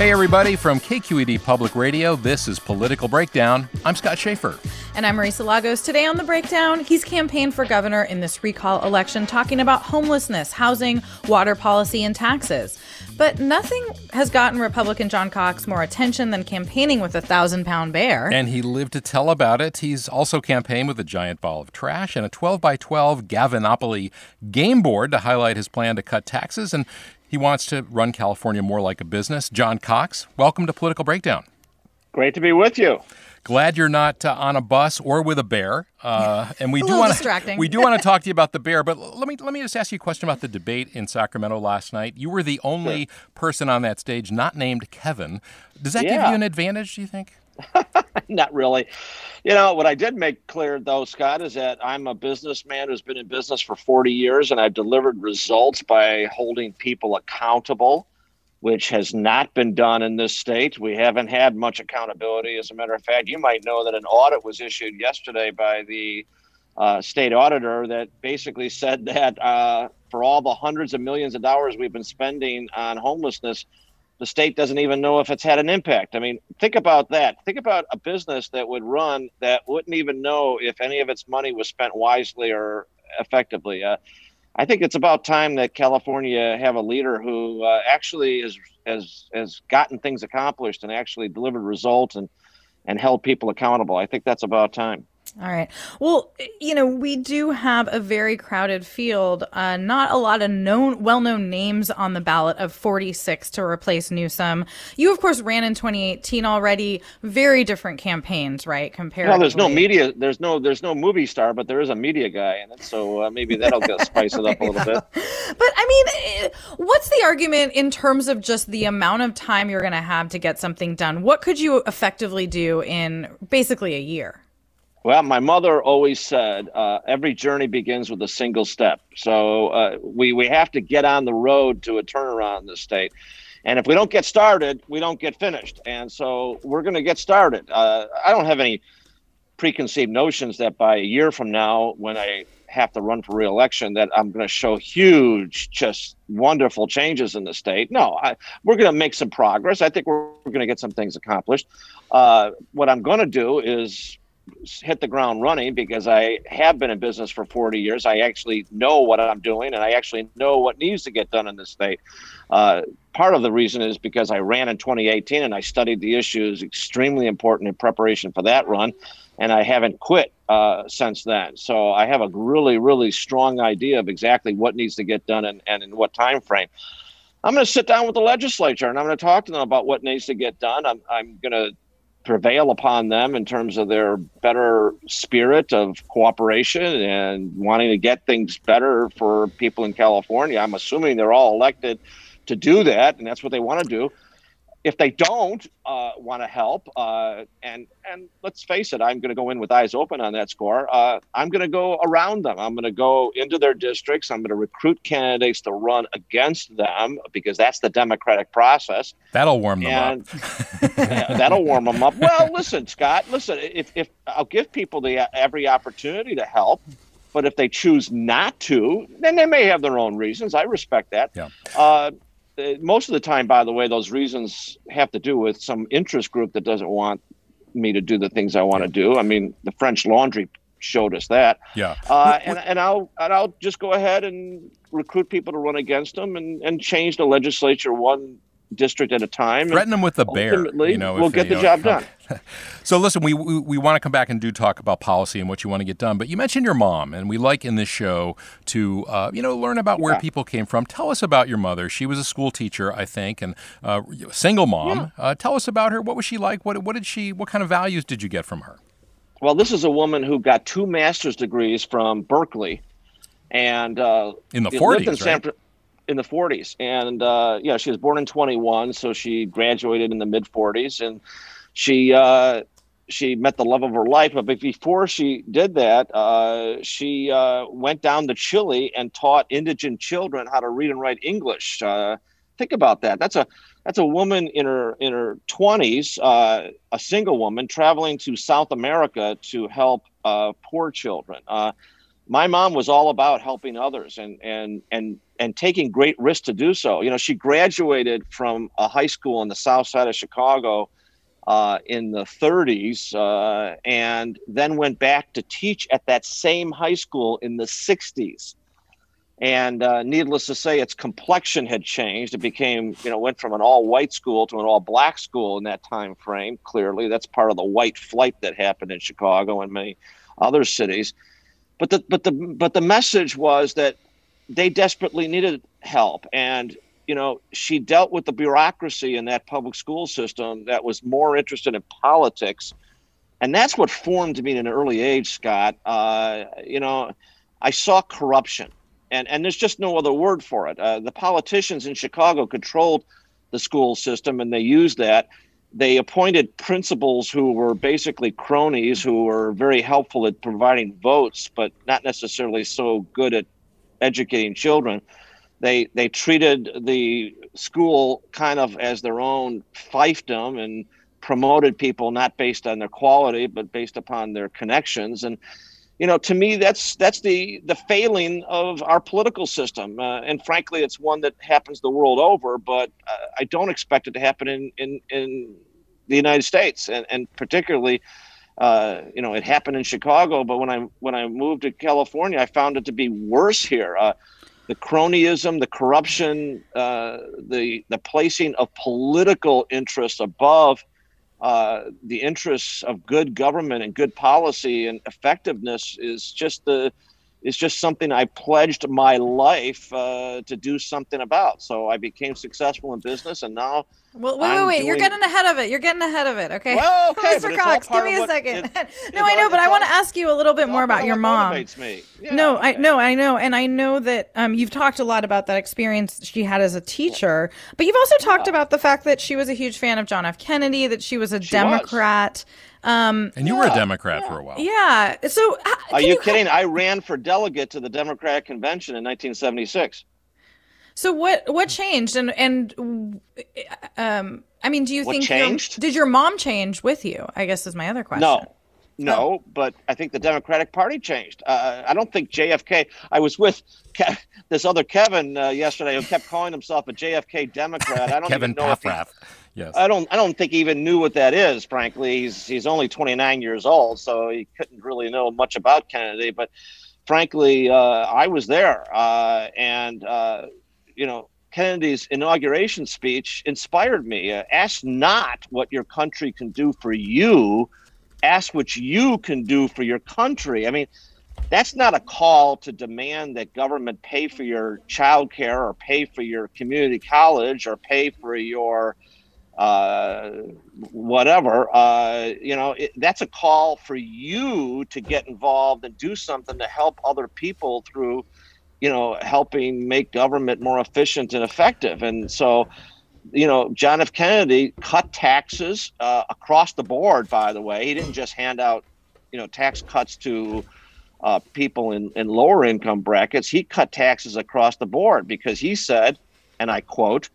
Hey, everybody, from KQED Public Radio, this is Political Breakdown. I'm Scott Shafer. And I'm Marisa Lagos. Today on The Breakdown, he's campaigned for governor in this recall election, talking about homelessness, housing, water policy, and taxes. But nothing has gotten Republican John Cox more attention than campaigning with a thousand pound bear. And he lived to tell about it. He's also campaigned with a giant ball of trash and a 12 by 12 Gavinopoly game board to highlight his plan to cut taxes. And he wants to run California more like a business. John Cox, welcome to Political Breakdown. Great to be with you. Glad you're not uh, on a bus or with a bear. Uh, and we A do want distracting. we do want to talk to you about the bear. But let me let me just ask you a question about the debate in Sacramento last night. You were the only person on that stage not named Kevin. Does that give you an advantage? Do you think? Not really. You know, what I did make clear, though, Scott, is that I'm a businessman who's been in business for 40 years and I've delivered results by holding people accountable, which has not been done in this state. We haven't had much accountability. As a matter of fact, you might know that an audit was issued yesterday by the uh, state auditor that basically said that uh, for all the hundreds of millions of dollars we've been spending on homelessness, the state doesn't even know if it's had an impact. I mean, think about that. Think about a business that would run that wouldn't even know if any of its money was spent wisely or effectively. Uh, I think it's about time that California have a leader who uh, actually is has has gotten things accomplished and actually delivered results and and held people accountable. I think that's about time. All right. Well, you know, we do have a very crowded field. Uh, not a lot of known, well-known names on the ballot of 46 to replace Newsom. You, of course, ran in 2018 already. Very different campaigns, right? Compared. No, there's no media. There's no there's no movie star, but there is a media guy in it. So uh, maybe that'll get spice it up a little bit. But I mean, eh, what's the argument in terms of just the amount of time you're going to have to get something done? What could you effectively do in basically a year? Well, my mother always said uh, every journey begins with a single step. So uh, we we have to get on the road to a turnaround in the state, and if we don't get started, we don't get finished. And so we're going to get started. Uh, I don't have any preconceived notions that by a year from now, when I have to run for reelection, that I'm going to show huge, just wonderful changes in the state. No, I, we're going to make some progress. I think we're, we're going to get some things accomplished. Uh, what I'm going to do is hit the ground running because I have been in business for 40 years. I actually know what I'm doing and I actually know what needs to get done in the state. Uh, part of the reason is because I ran in 2018 and I studied the issues extremely important in preparation for that run. And I haven't quit uh, since then. So I have a really, really strong idea of exactly what needs to get done and, and in what time frame. I'm going to sit down with the legislature and I'm going to talk to them about what needs to get done. I'm, I'm going to prevail upon them in terms of their better spirit of cooperation and wanting to get things better for people in California. I'm assuming they're all elected to do that, and that's what they want to do. If they don't uh, want to help, uh, and and let's face it, I'm going to go in with eyes open on that score. Uh, I'm going to go around them. I'm going to go into their districts. I'm going to recruit candidates to run against them because that's the democratic process. That'll warm them And up. yeah, that'll warm them up. Well, listen, Scott. Listen, if if I'll give people the every opportunity to help, but if they choose not to, then they may have their own reasons. I respect that. Yeah. Uh, most of the time, by the way, those reasons have to do with some interest group that doesn't want me to do the things I want to do. I mean, the French Laundry showed us that. Yeah. Uh, and, and I'll and I'll just go ahead and recruit people to run against them and, and change the legislature one district at a time. Threaten them with the bear. You know, we'll get the job done. so listen, we, we, we want to come back and do talk about policy and what you want to get done. But you mentioned your mom, and we like in this show to uh, you know learn about where people came from. Tell us about your mother. She was a school teacher, I think, and uh, single mom. Yeah. Uh, tell us about her. What was she like? What what did she? What kind of values did you get from her? Well, this is a woman who got two master's degrees from Berkeley, and uh, in the forties, right? in the 40s. And uh, yeah, she was born in 21, so she graduated in the mid 40s, and she uh, she met the love of her life. But before she did that, uh, she uh, went down to Chile and taught indigent children how to read and write English. Uh, think about that. That's a that's a woman in her in her 20s, uh, a single woman traveling to South America to help poor children my mom was all about helping others and and and and taking great risks to do so. You know, she graduated from a high school in the south side of Chicago uh, in the 30s uh, and then went back to teach at that same high school in the 60s. And uh, needless to say, its complexion had changed. It became, you know, went from an all-white school to an all-black school in that time frame. Clearly, that's part of the white flight that happened in Chicago and many other cities but the but the but the message was that they desperately needed help and you know she dealt with the bureaucracy in that public school system that was more interested in politics. And that's what formed me in an early age scott. Uh, you know i saw corruption. And and there's just no other word for it. Uh, the politicians in chicago controlled the school system and they used that. They appointed principals who were basically cronies who were very helpful at providing votes, but not necessarily so good at educating children. They they treated the school kind of as their own fiefdom and promoted people not based on their quality but based upon their connections. And you know to me that's that's the the failing of our political system. Uh, and frankly it's one that happens the world over but uh, i don't expect it to happen in in in the united states. And and particularly uh, you know it happened in chicago but when i when i moved to california i found it to be worse here. Uh, the cronyism the corruption uh, the the placing of political interests above uh, the interests of good government and good policy and effectiveness is just the is just something I pledged my life uh, to do something about. So I became successful in business, and now well, wait, wait, wait! Doing... You're getting ahead of it. You're getting ahead of it. Okay. Well, okay, Mr. Cox, give me a second. It, no, I know, but I want to ask you a little bit more about your mom. Me. Yeah, no, okay. I no, I know, and I know that um, you've talked a lot about that experience she had as a teacher, but you've also talked yeah. about the fact that she was a huge fan of John F. Kennedy, that she was a she Democrat. Was. Um, and you yeah, were a Democrat for a while. Yeah. So, uh, are you, you kidding? I ran for delegate to the Democratic Convention in 1976. So what what changed and and um I mean, do you what think changed? Your, did your mom change with you? I guess is my other question. No, no, oh. but I think the Democratic Party changed. Uh, I don't think JFK. I was with Ke- this other Kevin uh, yesterday who kept calling himself a JFK Democrat. I don't Kevin even know Paffrath. if he, yes. I don't. I don't think he even knew what that is. Frankly, he's he's only 29 years old, so he couldn't really know much about Kennedy. But frankly, uh, I was there, uh, and uh, you know, Kennedy's inauguration speech inspired me. Uh, ask not what your country can do for you, ask what you can do for your country. I mean, that's not a call to demand that government pay for your child care or pay for your community college or pay for your uh, whatever. Uh, you know, it, that's a call for you to get involved and do something to help other people through you know, helping make government more efficient and effective. And so, you know, John F. Kennedy cut taxes uh, across the board. By the way, he didn't just hand out, you know, tax cuts to uh, people in, in lower income brackets. He cut taxes across the board because he said, and I quote,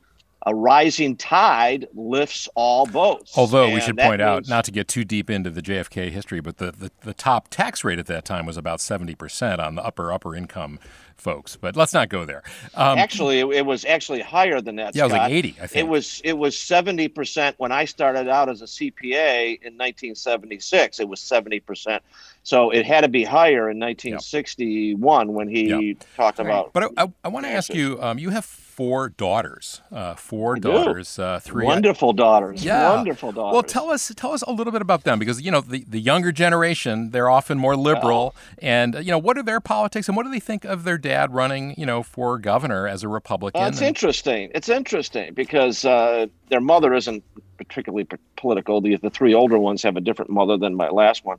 a rising tide lifts all boats. Although and we should point means, out, not to get too deep into the JFK history, but the, the, the, top tax rate at that time was about 70% on the upper, upper income folks. But let's not go there. Um, actually, it, it, was actually higher than that. Yeah, Scott. it was like 80, I think. It was, it was 70% when I started out as a CPA in 1976. It was 70%. So it had to be higher in 1961 yep. when he yep. talked about. But I, I, I want to ask you, um, you have four daughters. Uh, four daughters. Uh, three wonderful daughters. Yeah, wonderful daughters. Well, tell us tell us a little bit about them because you know the, the younger generation they're often more liberal, and you know what are their politics and what do they think of their dad running you know for governor as a Republican? Well, it's and, interesting. It's interesting because uh, their mother isn't particularly political. The, the three older ones have a different mother than my last one,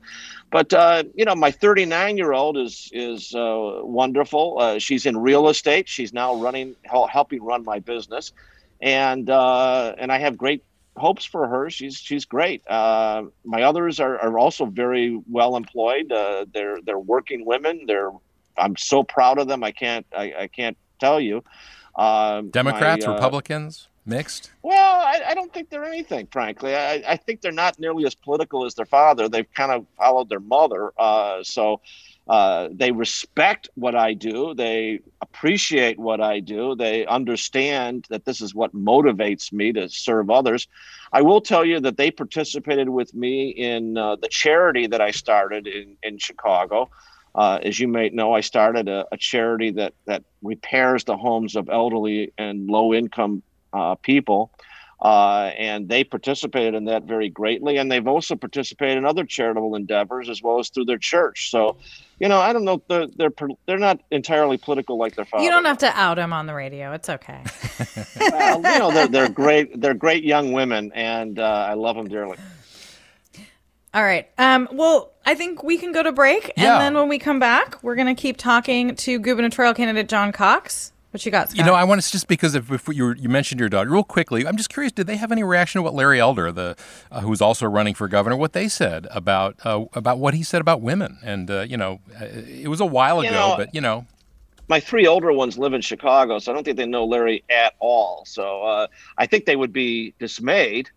but uh, you know, my 39 year old is is uh, wonderful. Uh, she's in real estate. She's now running, helping run my business, and uh, and I have great hopes for her. She's she's great. Uh, my others are, are also very well employed. Uh, they're they're working women. They're I'm so proud of them. I can't I, I can't tell you. Democrats, my, Republicans mixed? Well, I, I, don't think they're anything, frankly. I, I, think they're not nearly as political as their father. They've kind of followed their mother. Uh, so uh, they respect what I do. They appreciate what I do. They understand that this is what motivates me to serve others. I will tell you that they participated with me in uh, the charity that I started in, in Chicago. Uh, as you may know, I started a, a, charity that that repairs the homes of elderly and low income uh, people. Uh, and they participated in that very greatly. And they've also participated in other charitable endeavors as well as through their church. So, you know, I don't know. They're they're, they're not entirely political like their father. You don't have to out them on the radio. It's okay. well, you know, they're they're great. They're great young women, and uh, I love them dearly. All right. Um, well, I think we can go to break, and yeah. then when we come back, we're going to keep talking to gubernatorial candidate John Cox. What you got, Scott? You know, I want to just because if, if you, you mentioned your daughter real quickly, I'm just curious. Did they have any reaction to what Larry Elder, the uh, who's also running for governor, what they said about uh, about what he said about women? And uh, you know, uh, it was a while you ago, know, but you know, my three older ones live in Chicago, so I don't think they know Larry at all. So uh, I think they would be dismayed.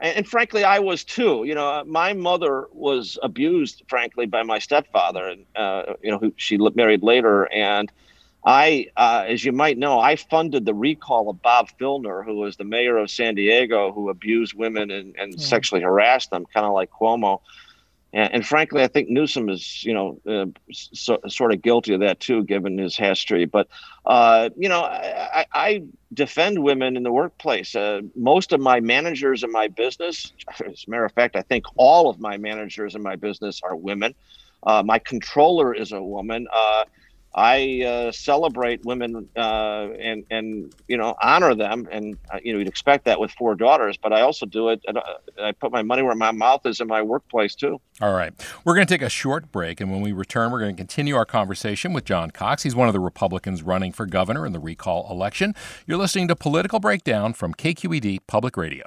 And, and, frankly, I was too. You know, my mother was abused, frankly, by my stepfather, and uh, you know, who she married later, and I, uh, as you might know, I funded the recall of Bob Filner, who was the mayor of San Diego, who abused women and, and yeah. sexually harassed them, kind of like Cuomo. And, and, frankly, I think Newsom is, you know, uh, so, sort of guilty of that too, given his history. But, uh, you know, I, I, defend women in the workplace. Uh, most of my managers in my business, as a matter of fact, I think all of my managers in my business are women. Uh, my controller is a woman. I uh, celebrate women uh, and and you know honor them, and uh, you know you'd expect that with four daughters, but I also do it. Uh, I put my money where my mouth is in my workplace too. All right, we're going to take a short break, and when we return, we're going to continue our conversation with John Cox. He's one of the Republicans running for governor in the recall election. You're listening to Political Breakdown from KQED Public Radio.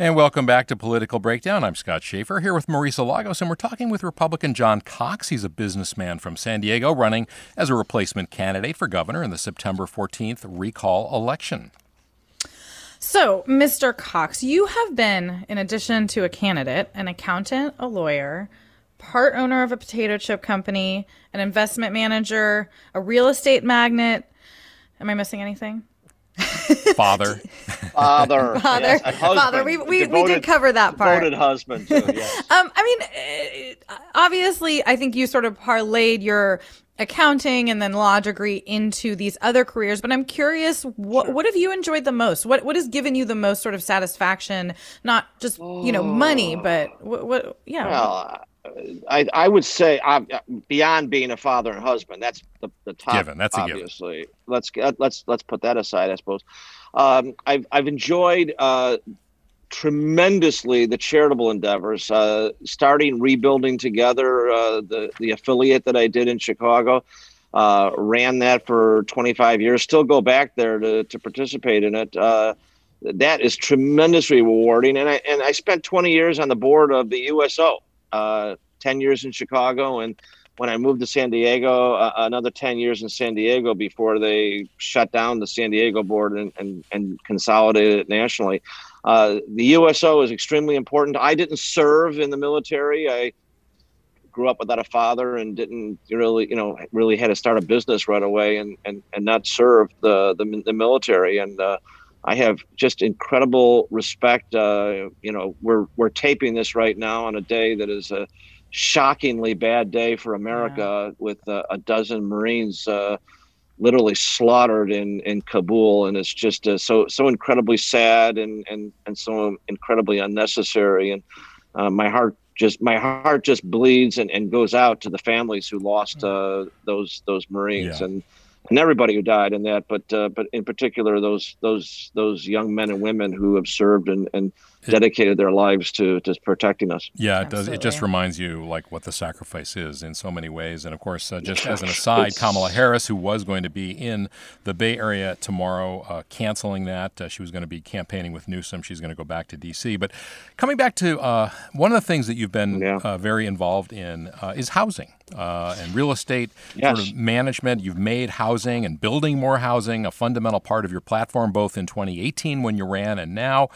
And welcome back to Political Breakdown. I'm Scott Shafer here with Marisa Lagos, and we're talking with Republican John Cox. He's a businessman from San Diego running as a replacement candidate for governor in the September 14th recall election. So, Mr. Cox, you have been, in addition to a candidate, an accountant, a lawyer, part owner of a potato chip company, an investment manager, a real estate magnate. Am I missing anything? Father. Father. Father. Yes, husband. Father. We, we, we did cover that part. Devoted husband, too, yes. Um, I mean, uh, obviously, I think you sort of parlayed your accounting and then law degree into these other careers. But I'm curious, what what have you enjoyed the most? What what has given you the most sort of satisfaction? Not just you know money, but what, what yeah. Well, I, I would say uh, beyond being a father and husband, that's the, the top. Given, that's a given. obviously. Let's let's let's put that aside, I suppose. Um, I've I've enjoyed uh, tremendously the charitable endeavors, uh, starting rebuilding together uh, the the affiliate that I did in Chicago. Uh, ran that for 25 years. Still go back there to to participate in it. Uh, that is tremendously rewarding, and I and I spent 20 years on the board of the USO uh, 10 years in Chicago. And when I moved to San Diego, uh, another 10 years in San Diego before they shut down the San Diego board and, and, and consolidated it nationally. Uh, the USO is extremely important. I didn't serve in the military. I grew up without a father and didn't really, you know, really had to start a business right away and, and, and not serve the, the, the military. And, uh, I have just incredible respect. Uh, you know, we're we're taping this right now on a day that is a shockingly bad day for America, with uh, a dozen Marines uh, literally slaughtered in, in Kabul, and it's just uh, so so incredibly sad and and and so incredibly unnecessary. And uh, my heart just my heart just bleeds and, and goes out to the families who lost uh, those those Marines Yeah. and and everybody who died in that, but uh, but in particular those those those young men and women who have served and, and dedicated their lives to to protecting us. Yeah, it does. It just reminds you like what the sacrifice is in so many ways. And of course, uh, just as an aside, Kamala Harris, who was going to be in the Bay Area tomorrow, uh, canceling that. Uh, she was going to be campaigning with Newsom. She's going to go back to D.C. But coming back to uh, one of the things that you've been Yeah. uh, very involved in uh, is housing uh, and real estate Yes. sort of management. You've made housing and building more housing a fundamental part of your platform, both in 2018 when you ran and now.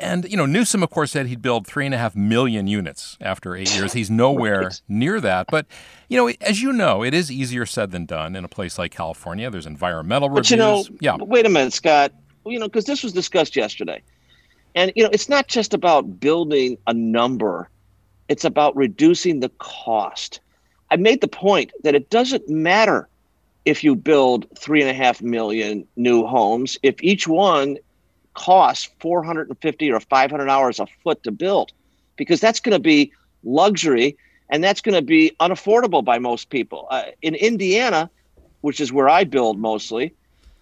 And you know, Newsom, of course, said he'd build three and a half million units after eight years. He's nowhere Right. near that. But you know, as you know, it is easier said than done in a place like California. There's environmental But reviews. you know, yeah, wait a minute, Scott. You know, because this was discussed yesterday, and you know, it's not just about building a number; it's about reducing the cost. I made the point that it doesn't matter if you build three and a half million new homes if each one costs 450 or 500 hours a foot to build, because that's going to be luxury and that's going to be unaffordable by most people. Uh, in Indiana, which is where I build mostly,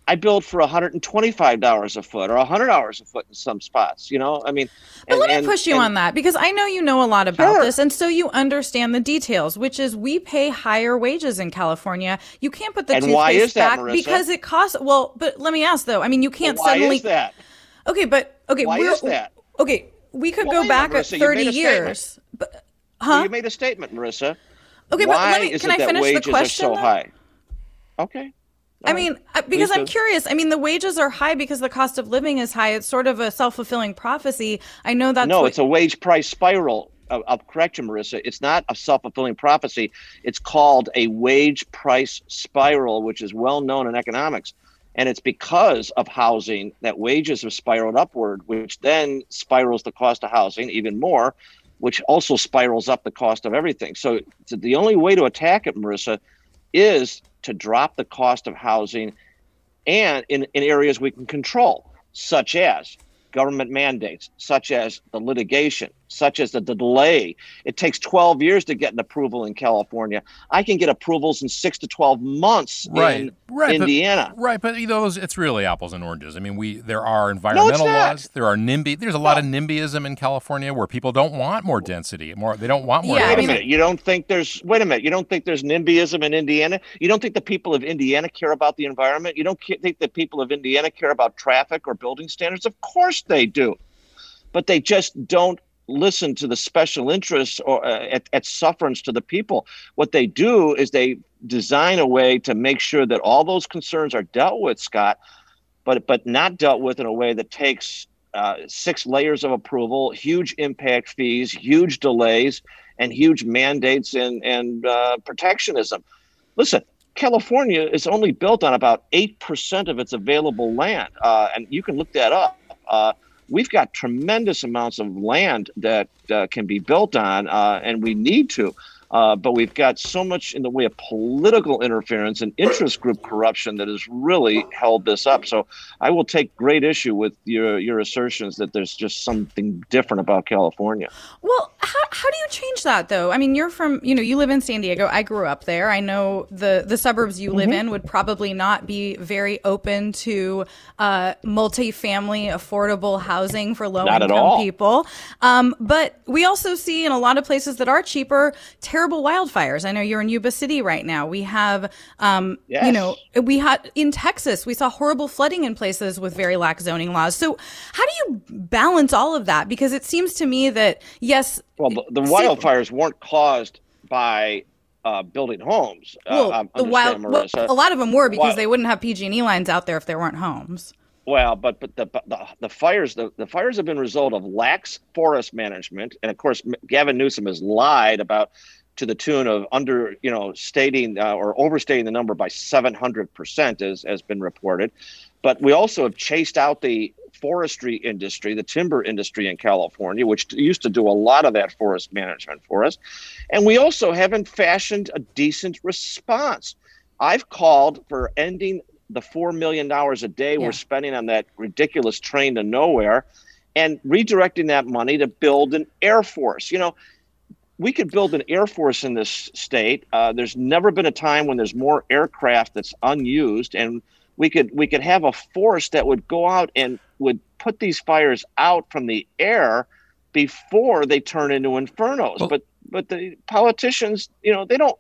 I build for $125 a foot or 100 hours a foot in some spots. You know, I mean, But and- let me and- push you and- on that because I know you know a lot about Sure. this, and so you understand the details. Which is, we pay higher wages in California. You can't put the And toothpaste why is that, back Marisa? because it costs. Well, but let me ask though. I mean, you can't Why suddenly. is that? Okay, but okay, Why we're, is that? Okay, we could Well, go wait a minute, back at Marisa, you thirty made statement. years. But, huh? You made a statement, Marisa. Okay, but Why let me- is can it I that finish the wages question, are so though? high? Okay. I mean, uh, because I'm curious. I mean, the wages are high because the cost of living is high. It's sort of a self fulfilling prophecy. I know that. no, what, it's a wage price spiral. I'll, I'll correct you, Marisa. It's not a self fulfilling prophecy. It's called a wage price spiral, which is well known in economics. And it's because of housing that wages have spiraled upward, which then spirals the cost of housing even more, which also spirals up the cost of everything. So, the only way to attack it, Marisa, is to drop the cost of housing and in, in areas we can control, such as government mandates, such as the litigation, such as the delay. It takes 12 years to get an approval in California. I can get approvals in six to 12 months right, in right, Indiana. But, right, but you know, it's really apples and oranges. I mean, we there are environmental not. laws. There are NIMBY. There's a lot of NIMBYism in California where people don't want more density. More, they don't want more. Yeah, I Wait a minute. You don't think there's wait a minute. You don't think there's NIMBYism in Indiana? You don't think the people of Indiana care about the environment? You don't think the people of Indiana care about traffic or building standards? Of course they do. But they just don't listen to the special interests or uh, at, at sufferance to the people. What they do is they design a way to make sure that all those concerns are dealt with, Scott, but but not dealt with in a way that takes uh, six layers of approval, huge impact fees, huge delays, and huge mandates and and uh, protectionism. Listen, California is only built on about eight percent of its available land, uh, and you can look that up. We've got tremendous amounts of land that uh, can be built on, uh, and we need to. Uh, but we've got so much in the way of political interference and interest group corruption that has really held this up. So I will take great issue with your your assertions that there's just something different about California. Well, how, how do you change that though? I mean, you're from you know you live in San Diego. I grew up there. I know the the suburbs you live mm-hmm. in would probably not be very open to uh, multifamily affordable housing for low income people. Um, but we also see in a lot of places that are cheaper terrible wildfires. I know you're in Yuba City right now. We have, um, yes. you know, we had in Texas, we saw horrible flooding in places with very lax zoning laws. So, how do you balance all of that? Because it seems to me that, yes. Well, the, the wildfires weren't caused by uh, building homes. Uh, well, uh, the wild, well, a lot of them were because they wouldn't have PG&E lines out there if there weren't homes. Well, but but the the, the fires the, the fires have been a result of lax forest management, and of course Gavin Newsom has lied about to the tune of under, you know, stating uh, or overstating the number by 700%, as has been reported. But we also have chased out the forestry industry, the timber industry in California, which used to do a lot of that forest management for us. And we also haven't fashioned a decent response. I've called for ending the $4 million a day yeah. we're spending on that ridiculous train to nowhere and redirecting that money to build an air force. You know, we could build an air force in this state. Uh, there's never been a time when there's more aircraft that's unused, and we could we could have a force that would go out and would put these fires out from the air before they turn into infernos. Well, but but the politicians, you know, they don't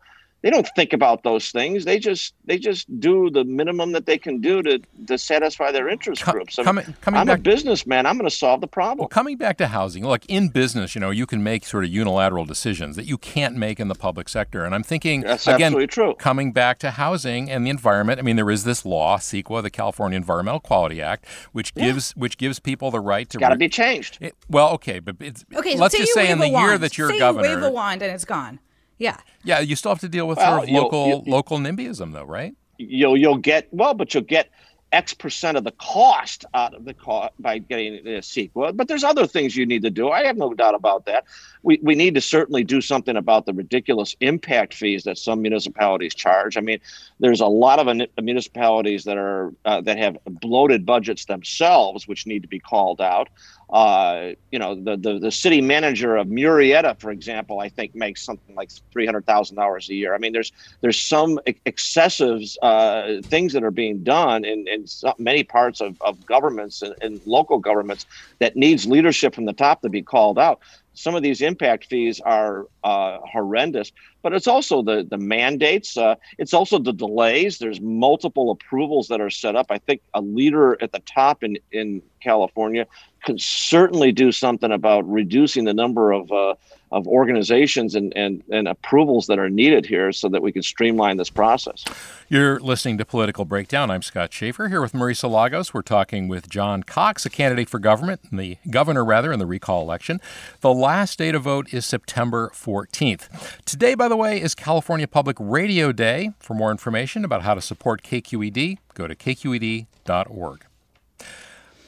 they don't think about those things. They just they just do the minimum that they can do to to satisfy their interest groups. I mean, coming, coming I'm back, a businessman. I'm going to solve the problem. Well, coming back to housing, look in business, you know, you can make sort of unilateral decisions that you can't make in the public sector. And I'm thinking That's again, absolutely true. coming back to housing and the environment. I mean, there is this law, CEQA, the California Environmental Quality Act, which gives yeah. which gives people the right to. Got to re- be changed. It, well, okay, but it's, okay. Let's so just say in the year that you're say governor, you wave a wand and it's gone. Yeah. Yeah, you still have to deal with well, sort of local you'll, local NIMBYism, though, right? You'll you'll get well, but you'll get X percent of the cost out of the cost by getting a CEQA. But there's other things you need to do. I have no doubt about that. We, we need to certainly do something about the ridiculous impact fees that some municipalities charge. I mean, there's a lot of municipalities that are uh, that have bloated budgets themselves, which need to be called out. Uh, you know, the, the the city manager of Murrieta, for example, I think makes something like three hundred thousand dollars a year. I mean, there's there's some excessive uh, things that are being done in, in many parts of, of governments and, and local governments that needs leadership from the top to be called out some of these impact fees are uh, horrendous, but it's also the the mandates. Uh, it's also the delays. There's multiple approvals that are set up. I think a leader at the top in in California could certainly do something about reducing the number of uh, of organizations and, and, and approvals that are needed here so that we can streamline this process. You're listening to Political Breakdown. I'm Scott Shafer here with Marisa Lagos. We're talking with John Cox, a candidate for government, the governor rather, in the recall election. The last day to vote is September 14th. Today, by the way, is California Public Radio Day. For more information about how to support KQED, go to kqed.org.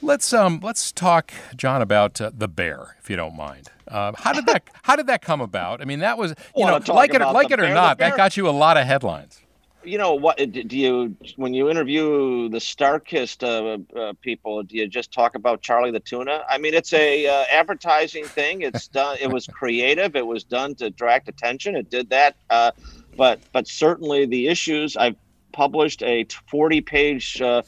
Let's um let's talk, John, about uh, the bear, if you don't mind. Uh, how did that How did that come about? I mean, that was you know, like it like it or not, that got you a lot of headlines. You know what? Do you when you interview the Starkist uh, uh, people, do you just talk about Charlie the tuna? I mean, it's a uh, advertising thing. It's done. It was creative. It was done to attract attention. It did that. Uh, but but certainly the issues. I've published a 40 page uh,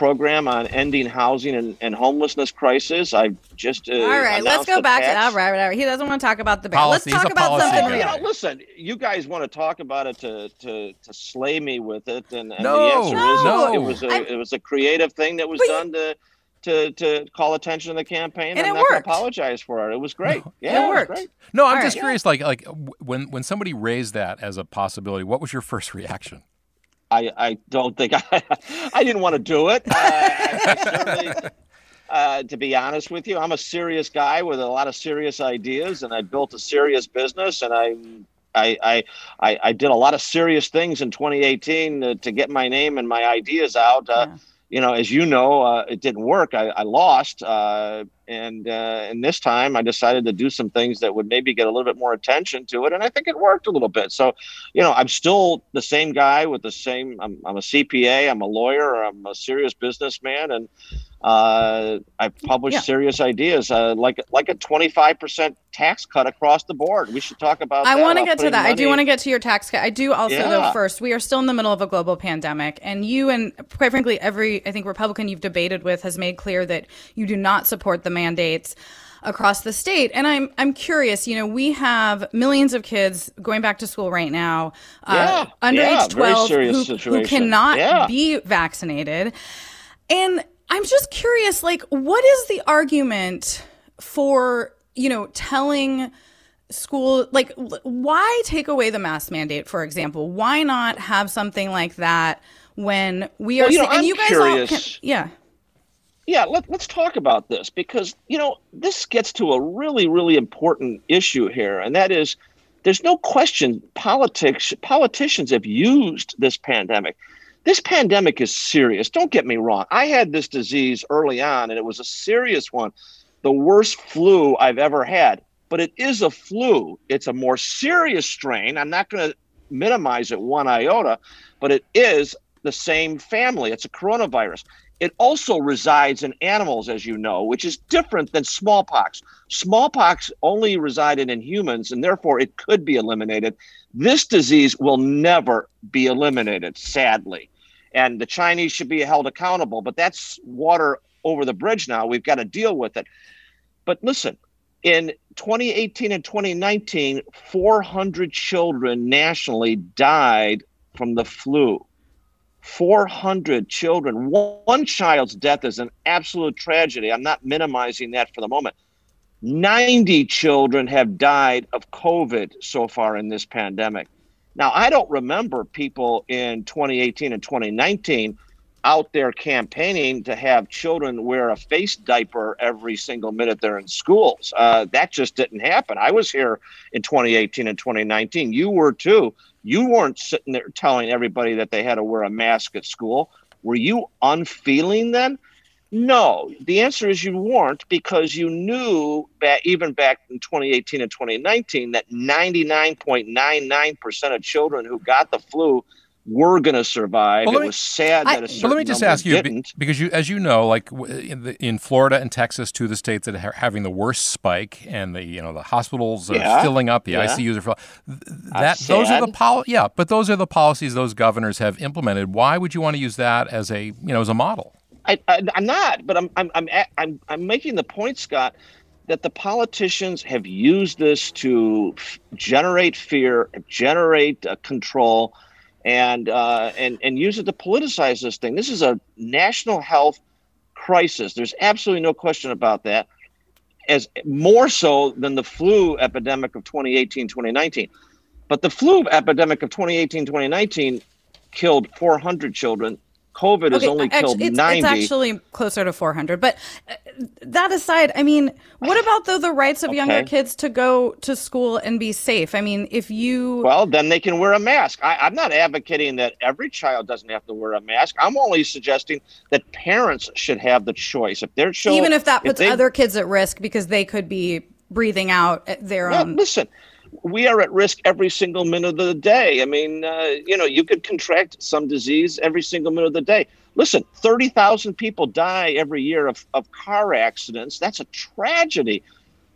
program on ending housing and, and homelessness crisis. I just uh, all right. Let's go back tax. to all right, right. He doesn't want to talk about the bill. Let's talk about something real. You know, listen, you guys want to talk about it to to to slay me with it, and, and no, the answer no. is no. It was a I'm, it was a creative thing that was done to. To, to call attention to the campaign, and I'm not going to apologize for it. It was great. No, yeah, it worked. It no, I'm All just right, curious. Like, like when when somebody raised that as a possibility, what was your first reaction? I, I don't think I, I didn't want to do it. Uh, I, Uh, to be honest with you, I'm a serious guy with a lot of serious ideas, and I built a serious business, and I. I, I, I did a lot of serious things in 2018 to, to get my name and my ideas out. Uh, yeah you know, as you know, uh, it didn't work. I, I lost, uh, and uh, and this time I decided to do some things that would maybe get a little bit more attention to it, and I think it worked a little bit. So, you know, I'm still the same guy with the same. I'm, I'm a CPA. I'm a lawyer. I'm a serious businessman, and uh, I publish yeah. serious ideas, uh, like like a 25% tax cut across the board. We should talk about. I want to get to that. Money. I do want to get to your tax cut. I do also yeah. though. First, we are still in the middle of a global pandemic, and you and quite frankly, every I think Republican you've debated with has made clear that you do not support the mandates across the state. And I'm I'm curious. You know, we have millions of kids going back to school right now, uh, yeah, under yeah, age 12 who, who, cannot be vaccinated, and I'm just curious, like, what is the argument for, you know, telling school, like, why take away the mask mandate, for example? Why not have something like that when we are, well, you know, and I'm you guys curious. all, can, yeah. Yeah, let, let's talk about this because, you know, this gets to a really, really important issue here, and that is there's no question politics politicians have used this pandemic this pandemic is serious. Don't get me wrong. I had this disease early on, and it was a serious one, the worst flu I've ever had. But it is a flu. It's a more serious strain. I'm not going to minimize it one iota, but it is the same family. It's a coronavirus. It also resides in animals, as you know, which is different than smallpox. Smallpox only resided in humans, and therefore it could be eliminated. This disease will never be eliminated, sadly. And the Chinese should be held accountable, but that's water over the bridge now. We've got to deal with it. But listen, in 2018 and 2019, 400 children nationally died from the flu. 400 children. One child's death is an absolute tragedy. I'm not minimizing that for the moment. 90 children have died of COVID so far in this pandemic. Now, I don't remember people in 2018 and 2019 out there campaigning to have children wear a face diaper every single minute they're in schools. Uh, that just didn't happen. I was here in 2018 and 2019. You were too. You weren't sitting there telling everybody that they had to wear a mask at school. Were you unfeeling then? No, the answer is you weren't because you knew that even back in 2018 and 2019 that 99.99% of children who got the flu were going to survive. Well, it was sad I, that a certain But let me just ask you, didn't. because you, as you know, like in, the, in, Florida and Texas, two of the states that are having the worst spike, and the you know the hospitals are yeah, filling up, the yeah. ICUs are filling. That those are the pol- yeah, but those are the policies those governors have implemented. Why would you want to use that as a you know as a model? I, I, am not, but I'm, I'm, I'm, I'm, I'm making the point, Scott, that the politicians have used this to f- generate fear, generate uh, control, and, uh, and, and use it to politicize this thing. This is a national health crisis. There's absolutely no question about that. As more so than the flu epidemic of 2018, 2019. But the flu epidemic of 2018, 2019 killed 400 children COVID okay, has only killed it's, 90. It's actually closer to 400. But uh, that aside, I mean, what about though the rights of okay. younger kids to go to school and be safe? I mean, if you well, then they can wear a mask. I, am not advocating that every child doesn't have to wear a mask. I'm only suggesting that parents should have the choice. If they're showing, even if that puts if they, other kids at risk because they could be breathing out their own. Listen, we are at risk every single minute of the day. I mean, uh, you know, you could contract some disease every single minute of the day. Listen, 30,000 people die every year of, of car accidents. That's a tragedy.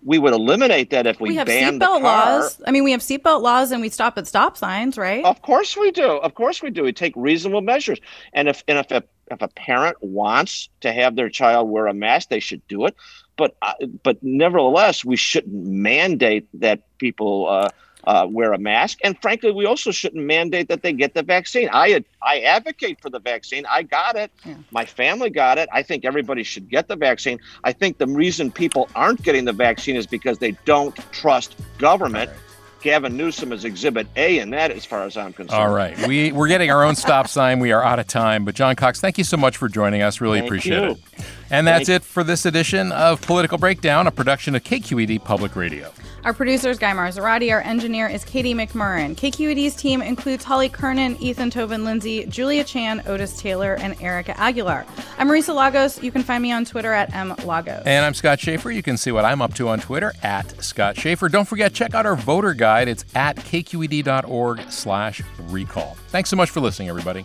We would eliminate that if we, we have banned seatbelt car. laws. I mean, we have seatbelt laws and we stop at stop signs, right? Of course we do. Of course we do. We take reasonable measures. And if and if a, if a parent wants to have their child wear a mask, they should do it but uh, but nevertheless, we shouldn't mandate that people uh, uh, wear a mask, and frankly, we also shouldn't mandate that they get the vaccine. I I advocate for the vaccine. I got it. Yeah. My family got it. I think everybody should get the vaccine. I think the reason people aren't getting the vaccine is because they don't trust government. Gavin Newsom is Exhibit A in that, as far as I'm concerned. All right, we we're getting our own stop sign. We are out of time, but John Cox, thank you so much for joining us. Really thank appreciate you. it. And that's it for this edition of Political Breakdown, a production of KQED Public Radio. Our producer is Guy Marzorati. Our engineer is Katie McMurrin. KQED's team includes Holly Kernan, Ethan Toven-Lindsey, Julia Chan, Otis Taylor, and Erica Aguilar. I'm Marisa Lagos. You can find me on Twitter at mlagos. And I'm Scott Shafer. You can see what I'm up to on Twitter at Scott Shafer. Don't forget, check out our voter guide. It's at kqed.org slash recall. Thanks so much for listening, everybody.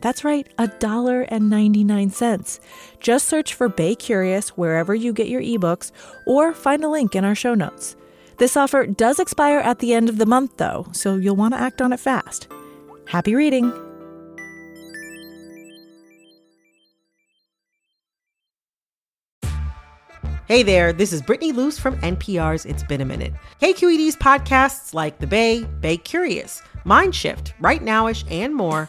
That's right, $1.99. Just search for Bay Curious wherever you get your ebooks or find a link in our show notes. This offer does expire at the end of the month, though, so you'll want to act on it fast. Happy reading! Hey there, this is Brittany Luce from NPR's It's Been a Minute. KQED's podcasts like The Bay, Bay Curious, Mindshift, Right Nowish, and more